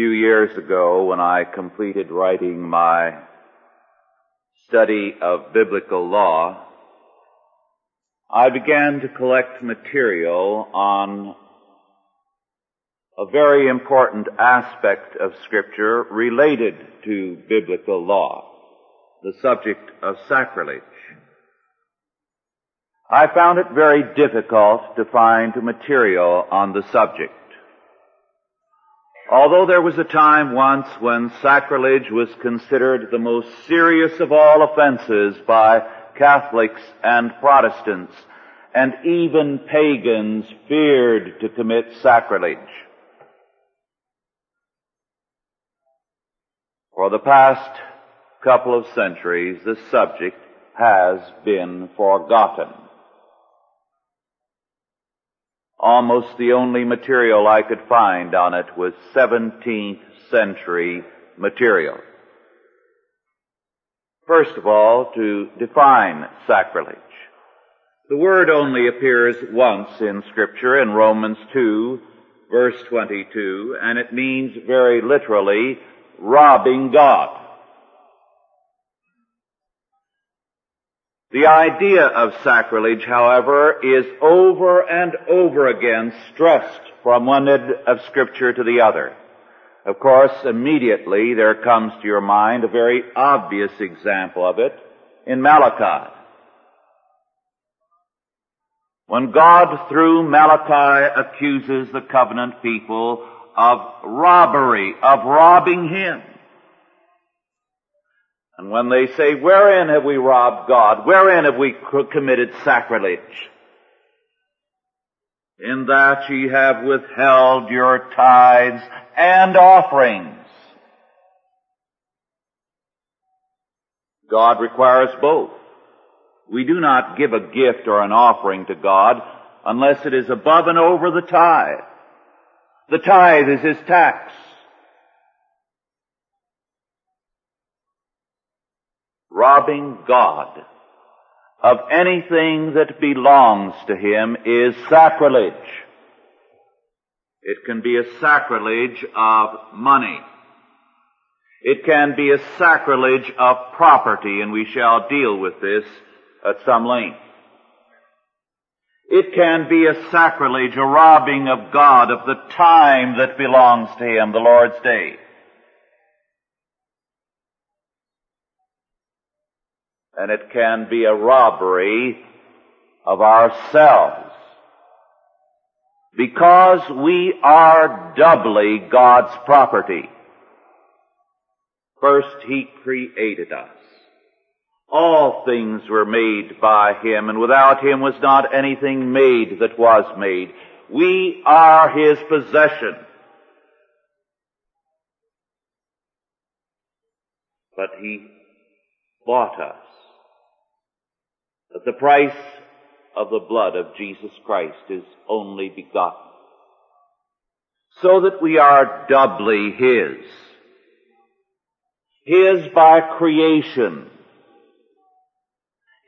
few years ago when I completed writing my study of biblical law, I began to collect material on a very important aspect of scripture related to biblical law, the subject of sacrilege. I found it very difficult to find material on the subject. Although there was a time once when sacrilege was considered the most serious of all offenses by Catholics and Protestants, and even pagans feared to commit sacrilege. For the past couple of centuries, the subject has been forgotten. Almost the only material I could find on it was 17th century material. First of all, to define sacrilege. The word only appears once in scripture in Romans 2 verse 22 and it means very literally robbing God. The idea of sacrilege, however, is over and over again stressed from one end of scripture to the other. Of course, immediately there comes to your mind a very obvious example of it in Malachi. When God through Malachi accuses the covenant people of robbery, of robbing Him. And when they say, wherein have we robbed God? Wherein have we committed sacrilege? In that ye have withheld your tithes and offerings. God requires both. We do not give a gift or an offering to God unless it is above and over the tithe. The tithe is his tax. Robbing God of anything that belongs to him is sacrilege. It can be a sacrilege of money. It can be a sacrilege of property, and we shall deal with this at some length. It can be a sacrilege, a robbing of God of the time that belongs to Him, the Lord's day. And it can be a robbery of ourselves. Because we are doubly God's property. First, He created us. All things were made by Him, and without Him was not anything made that was made. We are His possession. But He bought us at the price of the blood of Jesus Christ, is only begotten, so that we are doubly His. His by creation,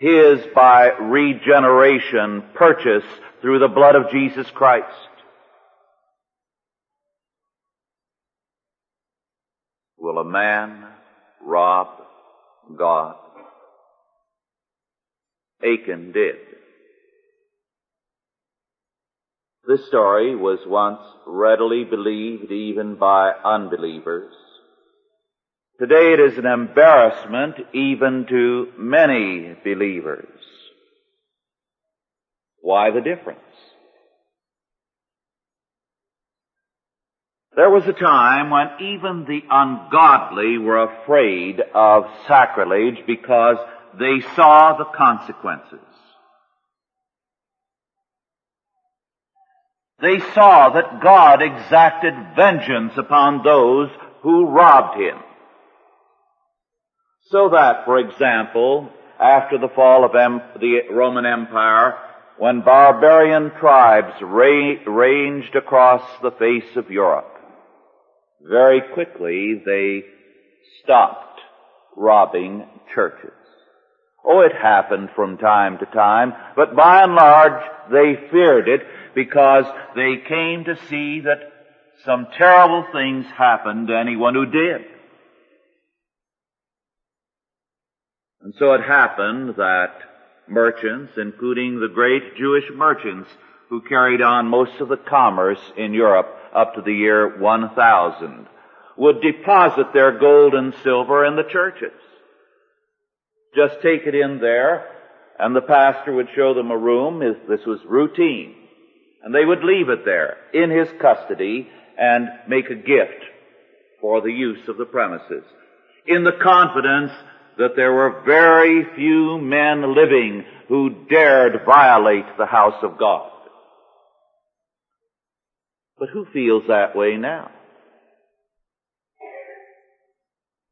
his by regeneration purchase through the blood of Jesus Christ. Will a man rob God? Achan did. This story was once readily believed even by unbelievers. Today it is an embarrassment even to many believers. Why the difference? There was a time when even the ungodly were afraid of sacrilege because they saw the consequences. They saw that God exacted vengeance upon those who robbed him. So that, for example, after the fall of em- the Roman Empire, when barbarian tribes ra- ranged across the face of Europe, very quickly they stopped robbing churches. Oh, it happened from time to time, but by and large they feared it because they came to see that some terrible things happened to anyone who did. And so it happened that merchants, including the great Jewish merchants who carried on most of the commerce in Europe up to the year 1000, would deposit their gold and silver in the churches. Just take it in there, and the pastor would show them a room. This was routine. And they would leave it there in his custody and make a gift for the use of the premises in the confidence that there were very few men living who dared violate the house of God. But who feels that way now?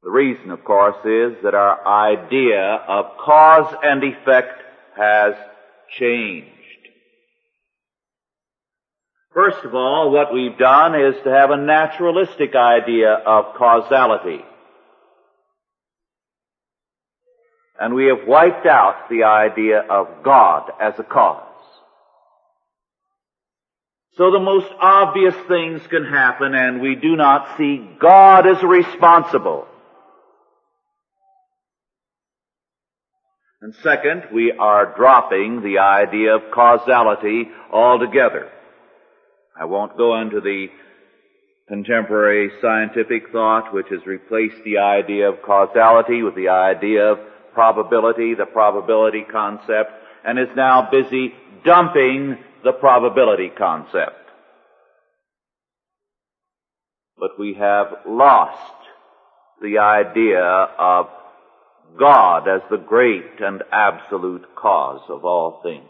The reason, of course, is that our idea of cause and effect has changed. First of all, what we've done is to have a naturalistic idea of causality. And we have wiped out the idea of God as a cause. So the most obvious things can happen and we do not see God as responsible. And second, we are dropping the idea of causality altogether. I won't go into the contemporary scientific thought which has replaced the idea of causality with the idea of probability, the probability concept, and is now busy dumping the probability concept. But we have lost the idea of God as the great and absolute cause of all things.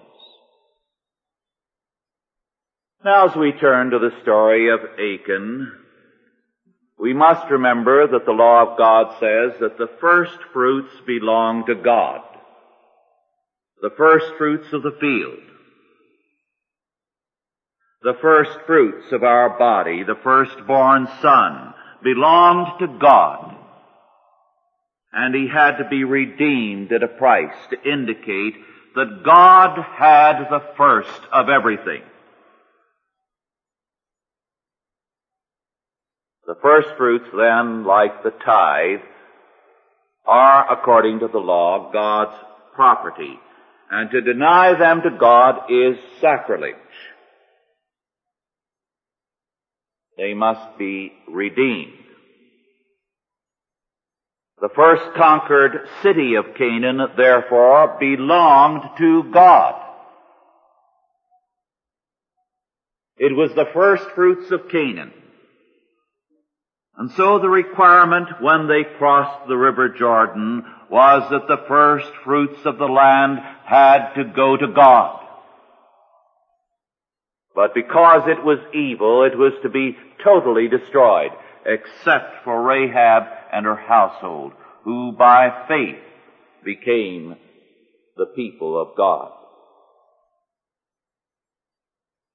Now as we turn to the story of Achan, we must remember that the law of God says that the first fruits belong to God. The first fruits of the field. The first fruits of our body, the firstborn son, belonged to God and he had to be redeemed at a price to indicate that God had the first of everything. The first fruits then, like the tithe, are, according to the law, God's property. And to deny them to God is sacrilege. They must be redeemed. The first conquered city of Canaan, therefore, belonged to God. It was the first fruits of Canaan. And so the requirement when they crossed the river Jordan was that the first fruits of the land had to go to God. But because it was evil, it was to be totally destroyed, except for Rahab and her household, who by faith became the people of God.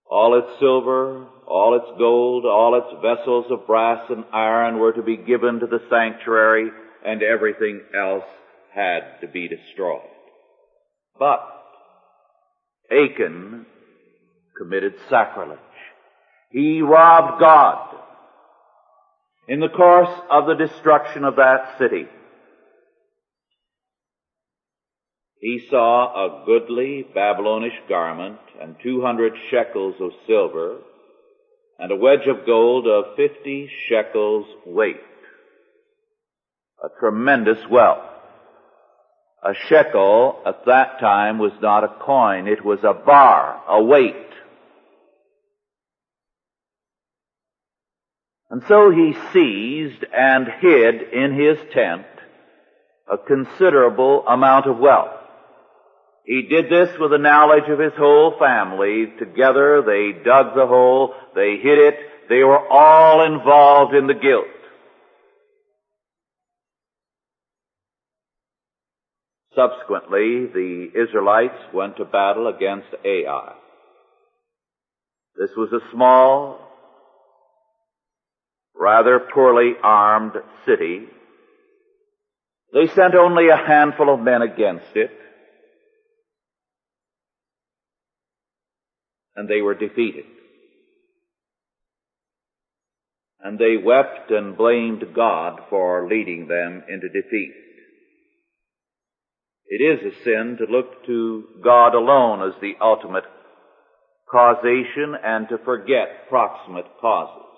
All its silver, all its gold, all its vessels of brass and iron were to be given to the sanctuary, and everything else had to be destroyed. But Achan committed sacrilege. He robbed God in the course of the destruction of that city. He saw a goodly Babylonish garment and two hundred shekels of silver and a wedge of gold of fifty shekels weight. A tremendous wealth. A shekel at that time was not a coin, it was a bar, a weight. And so he seized and hid in his tent a considerable amount of wealth. He did this with the knowledge of his whole family. Together they dug the hole, they hid it, they were all involved in the guilt. Subsequently, the Israelites went to battle against Ai. This was a small, rather poorly armed city. They sent only a handful of men against it. And they were defeated. and they wept and blamed God for leading them into defeat. It is a sin to look to God alone as the ultimate causation and to forget proximate causes.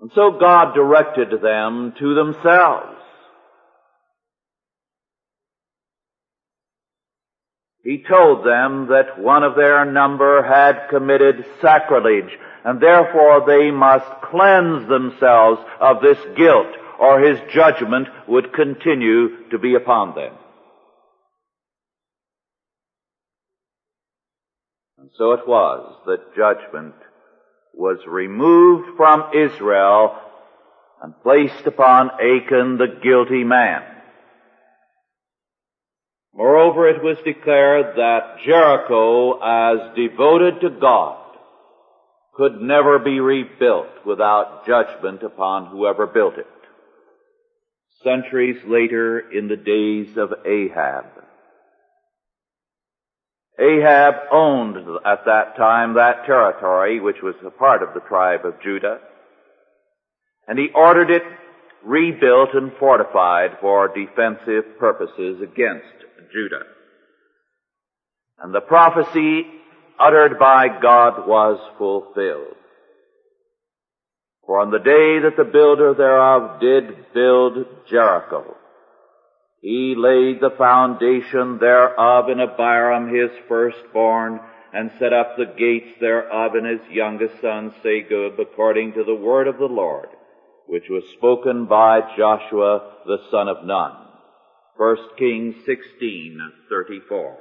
And so God directed them to themselves. He told them that one of their number had committed sacrilege, and therefore they must cleanse themselves of this guilt, or his judgment would continue to be upon them. And so it was that judgment was removed from Israel and placed upon Achan the guilty man. Moreover, it was declared that Jericho, as devoted to God, could never be rebuilt without judgment upon whoever built it. Centuries later, in the days of Ahab, Ahab owned at that time that territory, which was a part of the tribe of Judah, and he ordered it rebuilt and fortified for defensive purposes against Judah. And the prophecy uttered by God was fulfilled. For on the day that the builder thereof did build Jericho, he laid the foundation thereof in Abiram his firstborn, and set up the gates thereof in his youngest son Segub, according to the word of the Lord, which was spoken by Joshua the son of Nun. 1 Kings 16:34.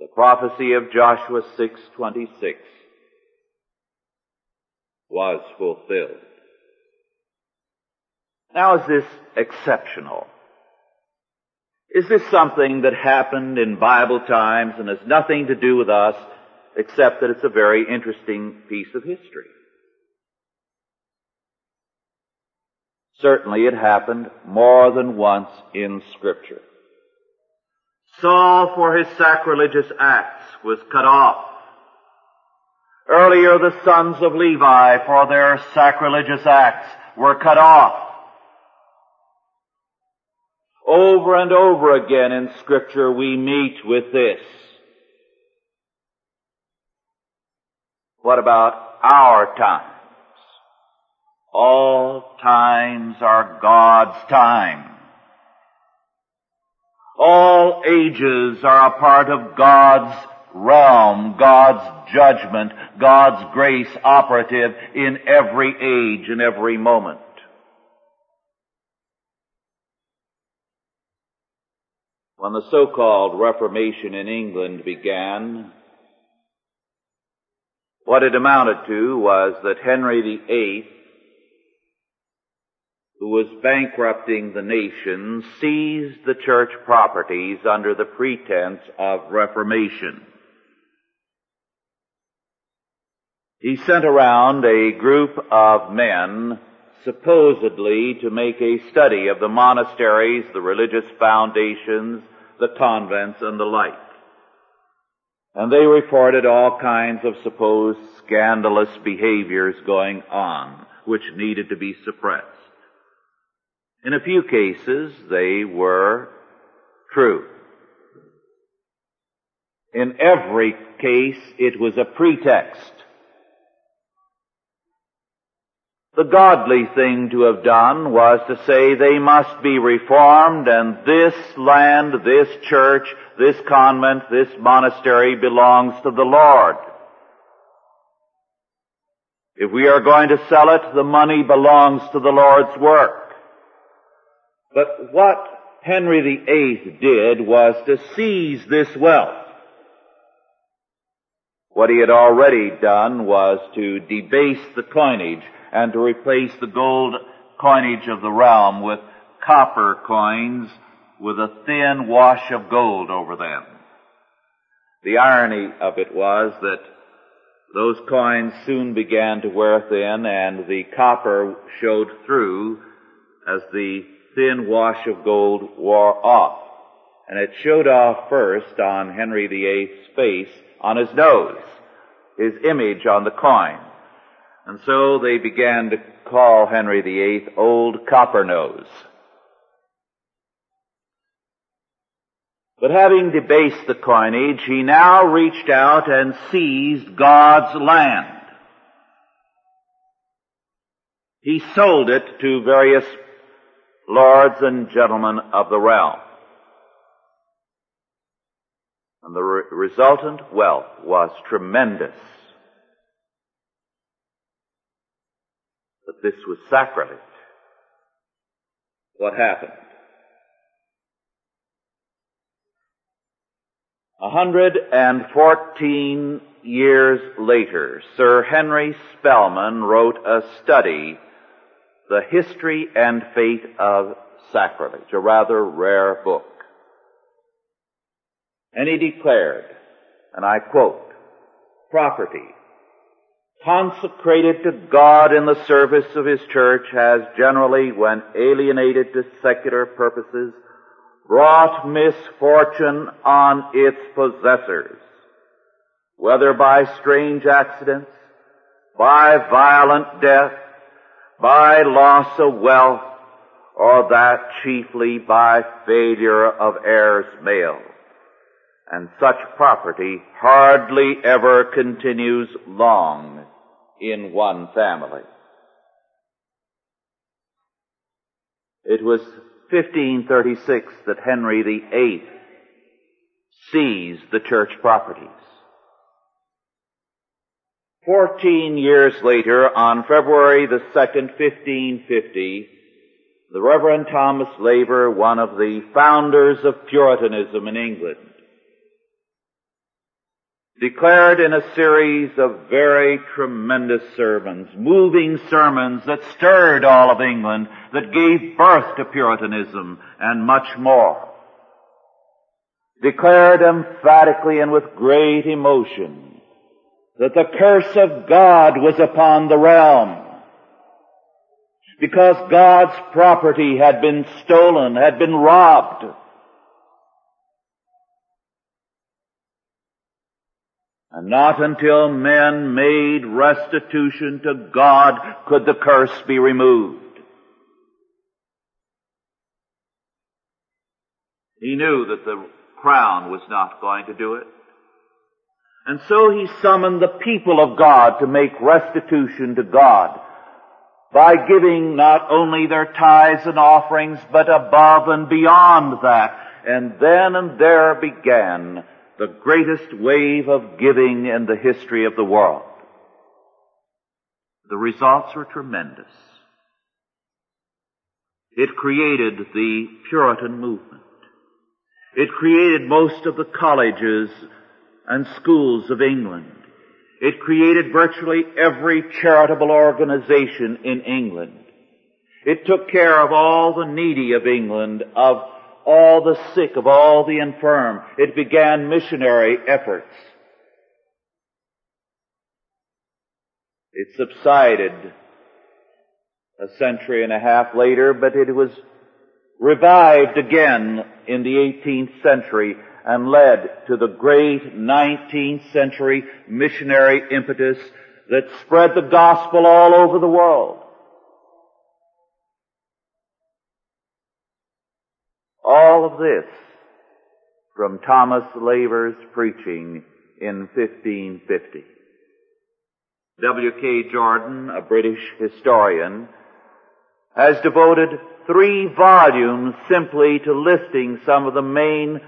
The prophecy of Joshua 6:26 was fulfilled. Now is this exceptional? Is this something that happened in Bible times and has nothing to do with us except that it's a very interesting piece of history? Certainly it happened more than once in scripture. Saul for his sacrilegious acts was cut off. Earlier the sons of Levi for their sacrilegious acts were cut off. Over and over again in scripture we meet with this. What about our times? All times are God's time. All ages are a part of God's realm, God's judgment, God's grace operative in every age and every moment. When the so-called Reformation in England began, what it amounted to was that Henry VIII who was bankrupting the nation, seized the church properties under the pretense of reformation. He sent around a group of men supposedly to make a study of the monasteries, the religious foundations, the convents, and the like. And they reported all kinds of supposed scandalous behaviors going on, which needed to be suppressed. In a few cases, they were true. In every case, it was a pretext. The godly thing to have done was to say they must be reformed and this land, this church, this convent, this monastery belongs to the Lord. If we are going to sell it, the money belongs to the Lord's work. But what Henry VIII did was to seize this wealth. What he had already done was to debase the coinage and to replace the gold coinage of the realm with copper coins with a thin wash of gold over them. The irony of it was that those coins soon began to wear thin and the copper showed through as the thin wash of gold wore off. And it showed off first on Henry VIII's face on his nose. his image on the coin. And so they began to call Henry VIII Old Copper-Nose. But having debased the coinage, he now reached out and seized God's land. He sold it to various lords and gentlemen of the realm. And the re- resultant wealth was tremendous. But this was sacrilege. What happened? A hundred and fourteen years later, Sir Henry Spelman wrote a study, The History and Fate of Sacrilege, a rather rare book. And he declared, and I quote, property consecrated to God in the service of His church has generally, when alienated to secular purposes, brought misfortune on its possessors, whether by strange accidents, by violent death, by loss of wealth, or that chiefly by failure of heirs male. And such property hardly ever continues long in one family. It was 1536 that Henry VIII seized the church properties. Fourteen years later, on February the 2nd, 1550, the Reverend Thomas Lever, one of the founders of Puritanism in England, declared in a series of very tremendous sermons, moving sermons that stirred all of England, that gave birth to Puritanism and much more. Declared emphatically and with great emotion that the curse of God was upon the realm because God's property had been stolen, had been robbed. And not until men made restitution to God could the curse be removed. He knew that the crown was not going to do it. And so he summoned the people of God to make restitution to God by giving not only their tithes and offerings, but above and beyond that. And then and there began the greatest wave of giving in the history of the world. The results were tremendous. It created the Puritan movement. It created most of the colleges and schools of England. It created virtually every charitable organization in England. It took care of all the needy of England, of all the sick, of all the infirm. It began missionary efforts. It subsided a century and a half later, but it was revived again in the 18th century and led to the great 19th century missionary impetus that spread the gospel all over the world. All of this from Thomas Lever's preaching in 1550. W.K. Jordan, a British historian, has devoted three volumes simply to listing some of the main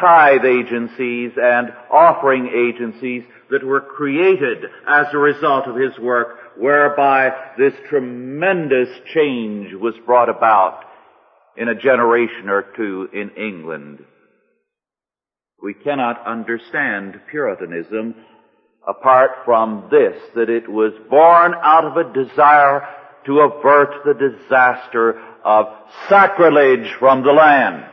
tithe agencies and offering agencies that were created as a result of his work, whereby this tremendous change was brought about in a generation or two in England. We cannot understand Puritanism apart from this, that it was born out of a desire to avert the disaster of sacrilege from the land.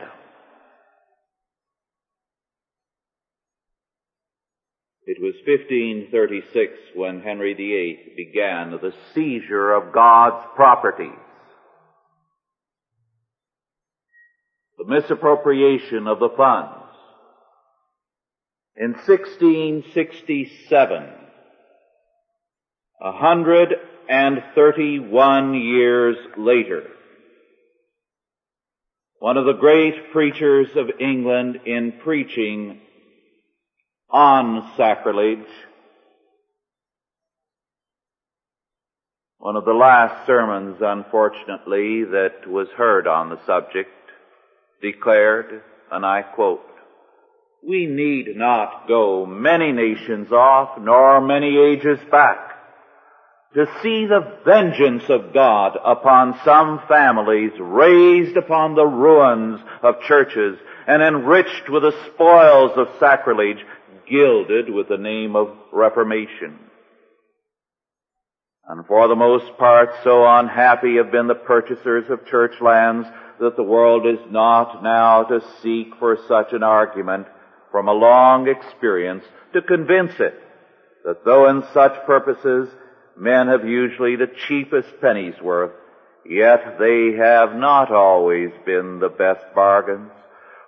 It was 1536 when Henry VIII began the seizure of God's properties. The misappropriation of the funds. In 1667, 131 years later, one of the great preachers of England in preaching on sacrilege, one of the last sermons, unfortunately, that was heard on the subject, declared, and I quote, we need not go many nations off, nor many ages back, to see the vengeance of God upon some families raised upon the ruins of churches and enriched with the spoils of sacrilege, gilded with the name of Reformation. And for the most part, so unhappy have been the purchasers of church lands that the world is not now to seek for such an argument from a long experience to convince it that though in such purposes men have usually the cheapest penny's worth, yet they have not always been the best bargains.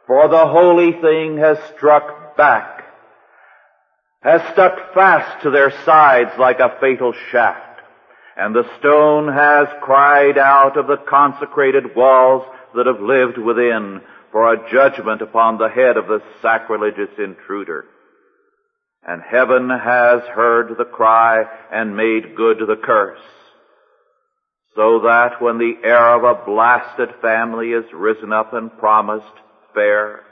For the holy thing has struck back, has stuck fast to their sides like a fatal shaft, and the stone has cried out of the consecrated walls that have lived within for a judgment upon the head of the sacrilegious intruder and heaven has heard the cry and made good the curse. So that when the heir of a blasted family is risen up and promised fair,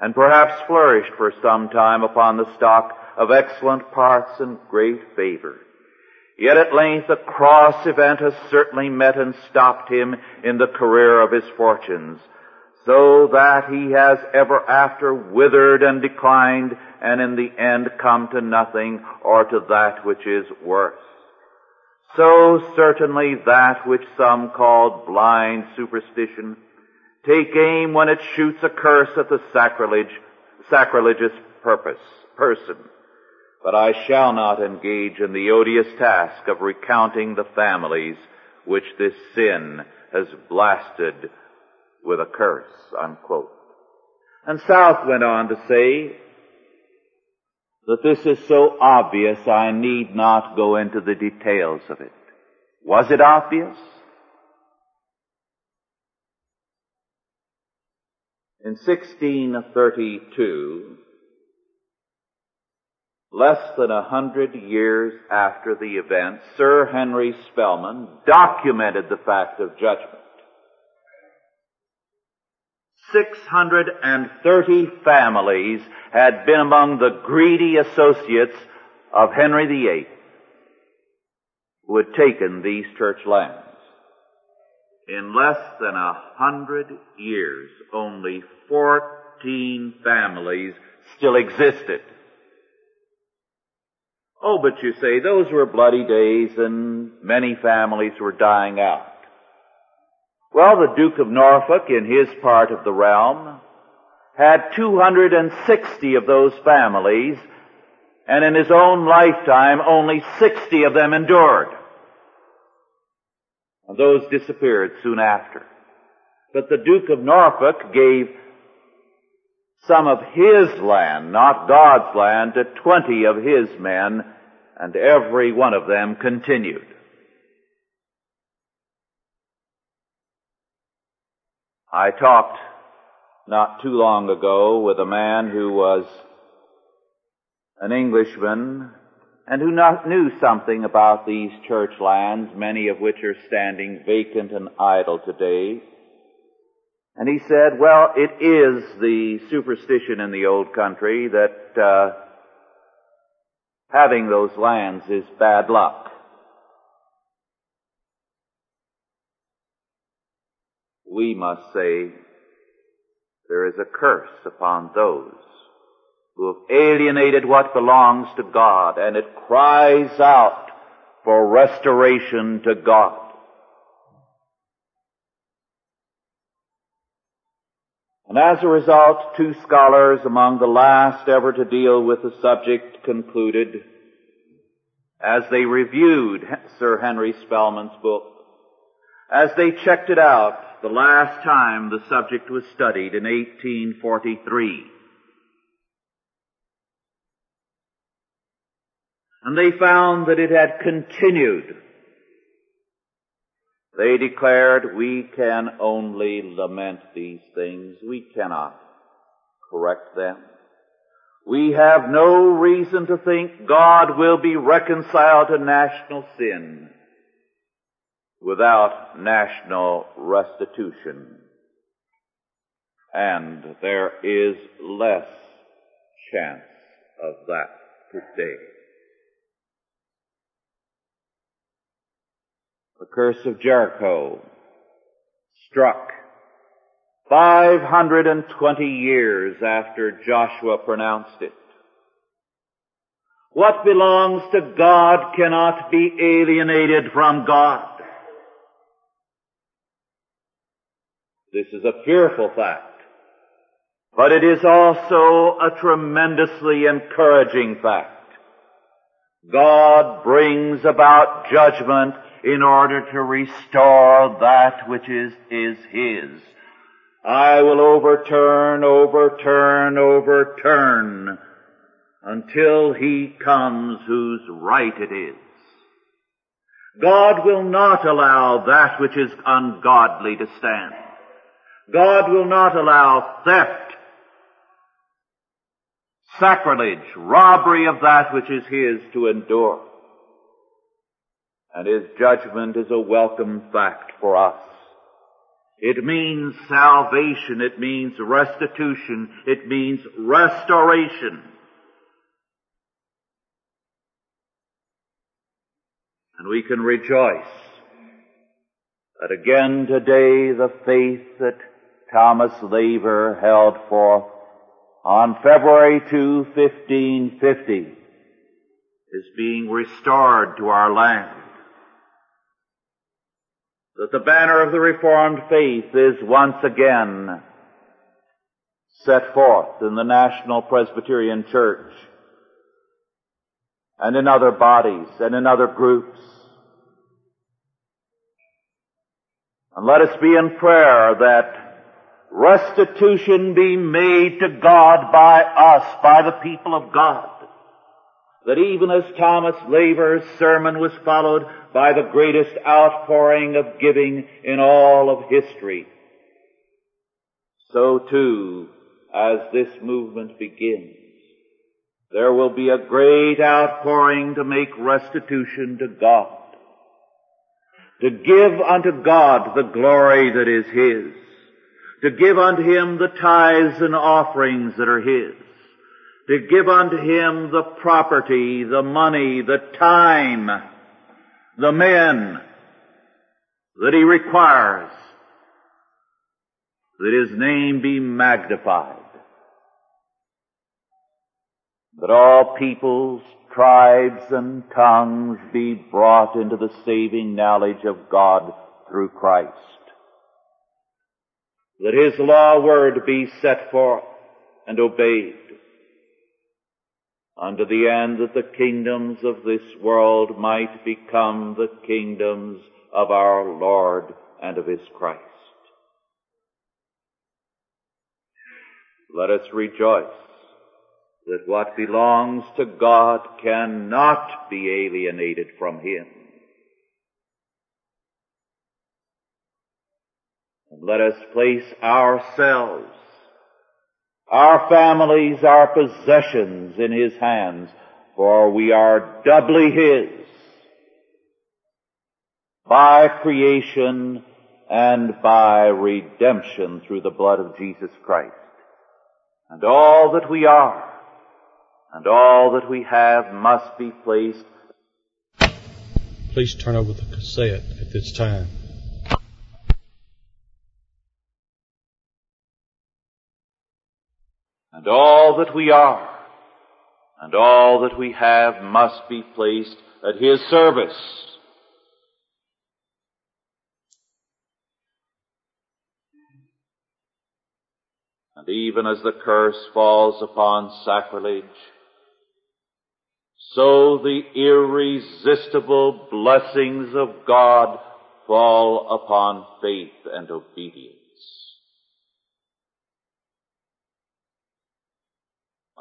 and perhaps flourished for some time upon the stock of excellent parts and great favor, Yet at length a cross event has certainly met and stopped him in the career of his fortunes, so that he has ever after withered and declined and in the end come to nothing or to that which is worse. So certainly that which some call blind superstition take aim when it shoots a curse at the sacrilege, sacrilegious purpose, person. But I shall not engage in the odious task of recounting the families which this sin has blasted with a curse, unquote. And South went on to say, that this is so obvious I need not go into the details of it. Was it obvious? In 1632, less than a hundred years after the event, Sir Henry Spelman documented the fact of judgment. 630 families had been among the greedy associates of Henry VIII who had taken these church lands. In less than a hundred years, only 14 families still existed. Oh, but you say those were bloody days and many families were dying out. Well, the Duke of Norfolk, in his part of the realm, had 260 of those families, and in his own lifetime, only 60 of them endured. And those disappeared soon after. But the Duke of Norfolk gave some of his land, not God's land, to 20 of his men, and every one of them continued. I talked not too long ago with a man who was an Englishman and who knew something about these church lands, many of which are standing vacant and idle today. And he said, well, it is the superstition in the old country that uh, having those lands is bad luck. we must say, there is a curse upon those who have alienated what belongs to God, and it cries out for restoration to God. And as a result, two scholars among the last ever to deal with the subject concluded, as they reviewed Sir Henry Spelman's book, as they checked it out the last time the subject was studied in 1843, and they found that it had continued they declared, we can only lament these things. We cannot correct them. We have no reason to think God will be reconciled to national sin without national restitution. And there is less chance of that today. The curse of Jericho struck 520 years after Joshua pronounced it. What belongs to God cannot be alienated from God. This is a fearful fact. But it is also a tremendously encouraging fact. God brings about judgment in order to restore that which is, is His. I will overturn, overturn, overturn until He comes whose right it is. God will not allow that which is ungodly to stand. God will not allow theft, sacrilege, robbery of that which is His to endure. And His judgment is a welcome fact for us. It means salvation. It means restitution. It means restoration. And we can rejoice that again today the faith that Thomas Lever held forth on February 2, 1550 is being restored to our land that the banner of the Reformed faith is once again set forth in the National Presbyterian Church and in other bodies and in other groups. And let us be in prayer that restitution be made to God by us, by the people of God that even as Thomas Lever's sermon was followed by the greatest outpouring of giving in all of history, so too, as this movement begins, there will be a great outpouring to make restitution to God, to give unto God the glory that is His, to give unto Him the tithes and offerings that are His, to give unto him the property, the money, the time, the men that he requires, that his name be magnified, that all peoples, tribes, and tongues be brought into the saving knowledge of God through Christ, that his law word be set forth and obeyed, unto the end that the kingdoms of this world might become the kingdoms of our Lord and of His Christ. Let us rejoice that what belongs to God cannot be alienated from Him. And let us place ourselves our families, our possessions in His hands, for we are doubly His by creation and by redemption through the blood of Jesus Christ. And all that we are and all that we have must be placed. Please turn over the cassette at this time. And all that we are and all that we have must be placed at His service. And even as the curse falls upon sacrilege, so the irresistible blessings of God fall upon faith and obedience.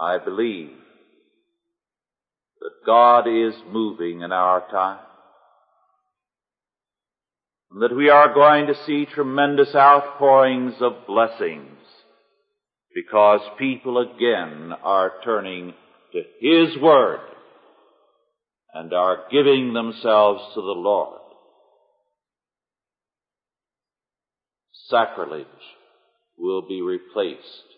I believe that God is moving in our time. And that we are going to see tremendous outpourings of blessings because people again are turning to His Word and are giving themselves to the Lord. Sacrilege will be replaced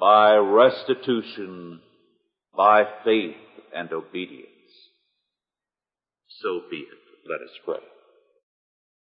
by restitution, by faith and obedience. So be it. Let us pray.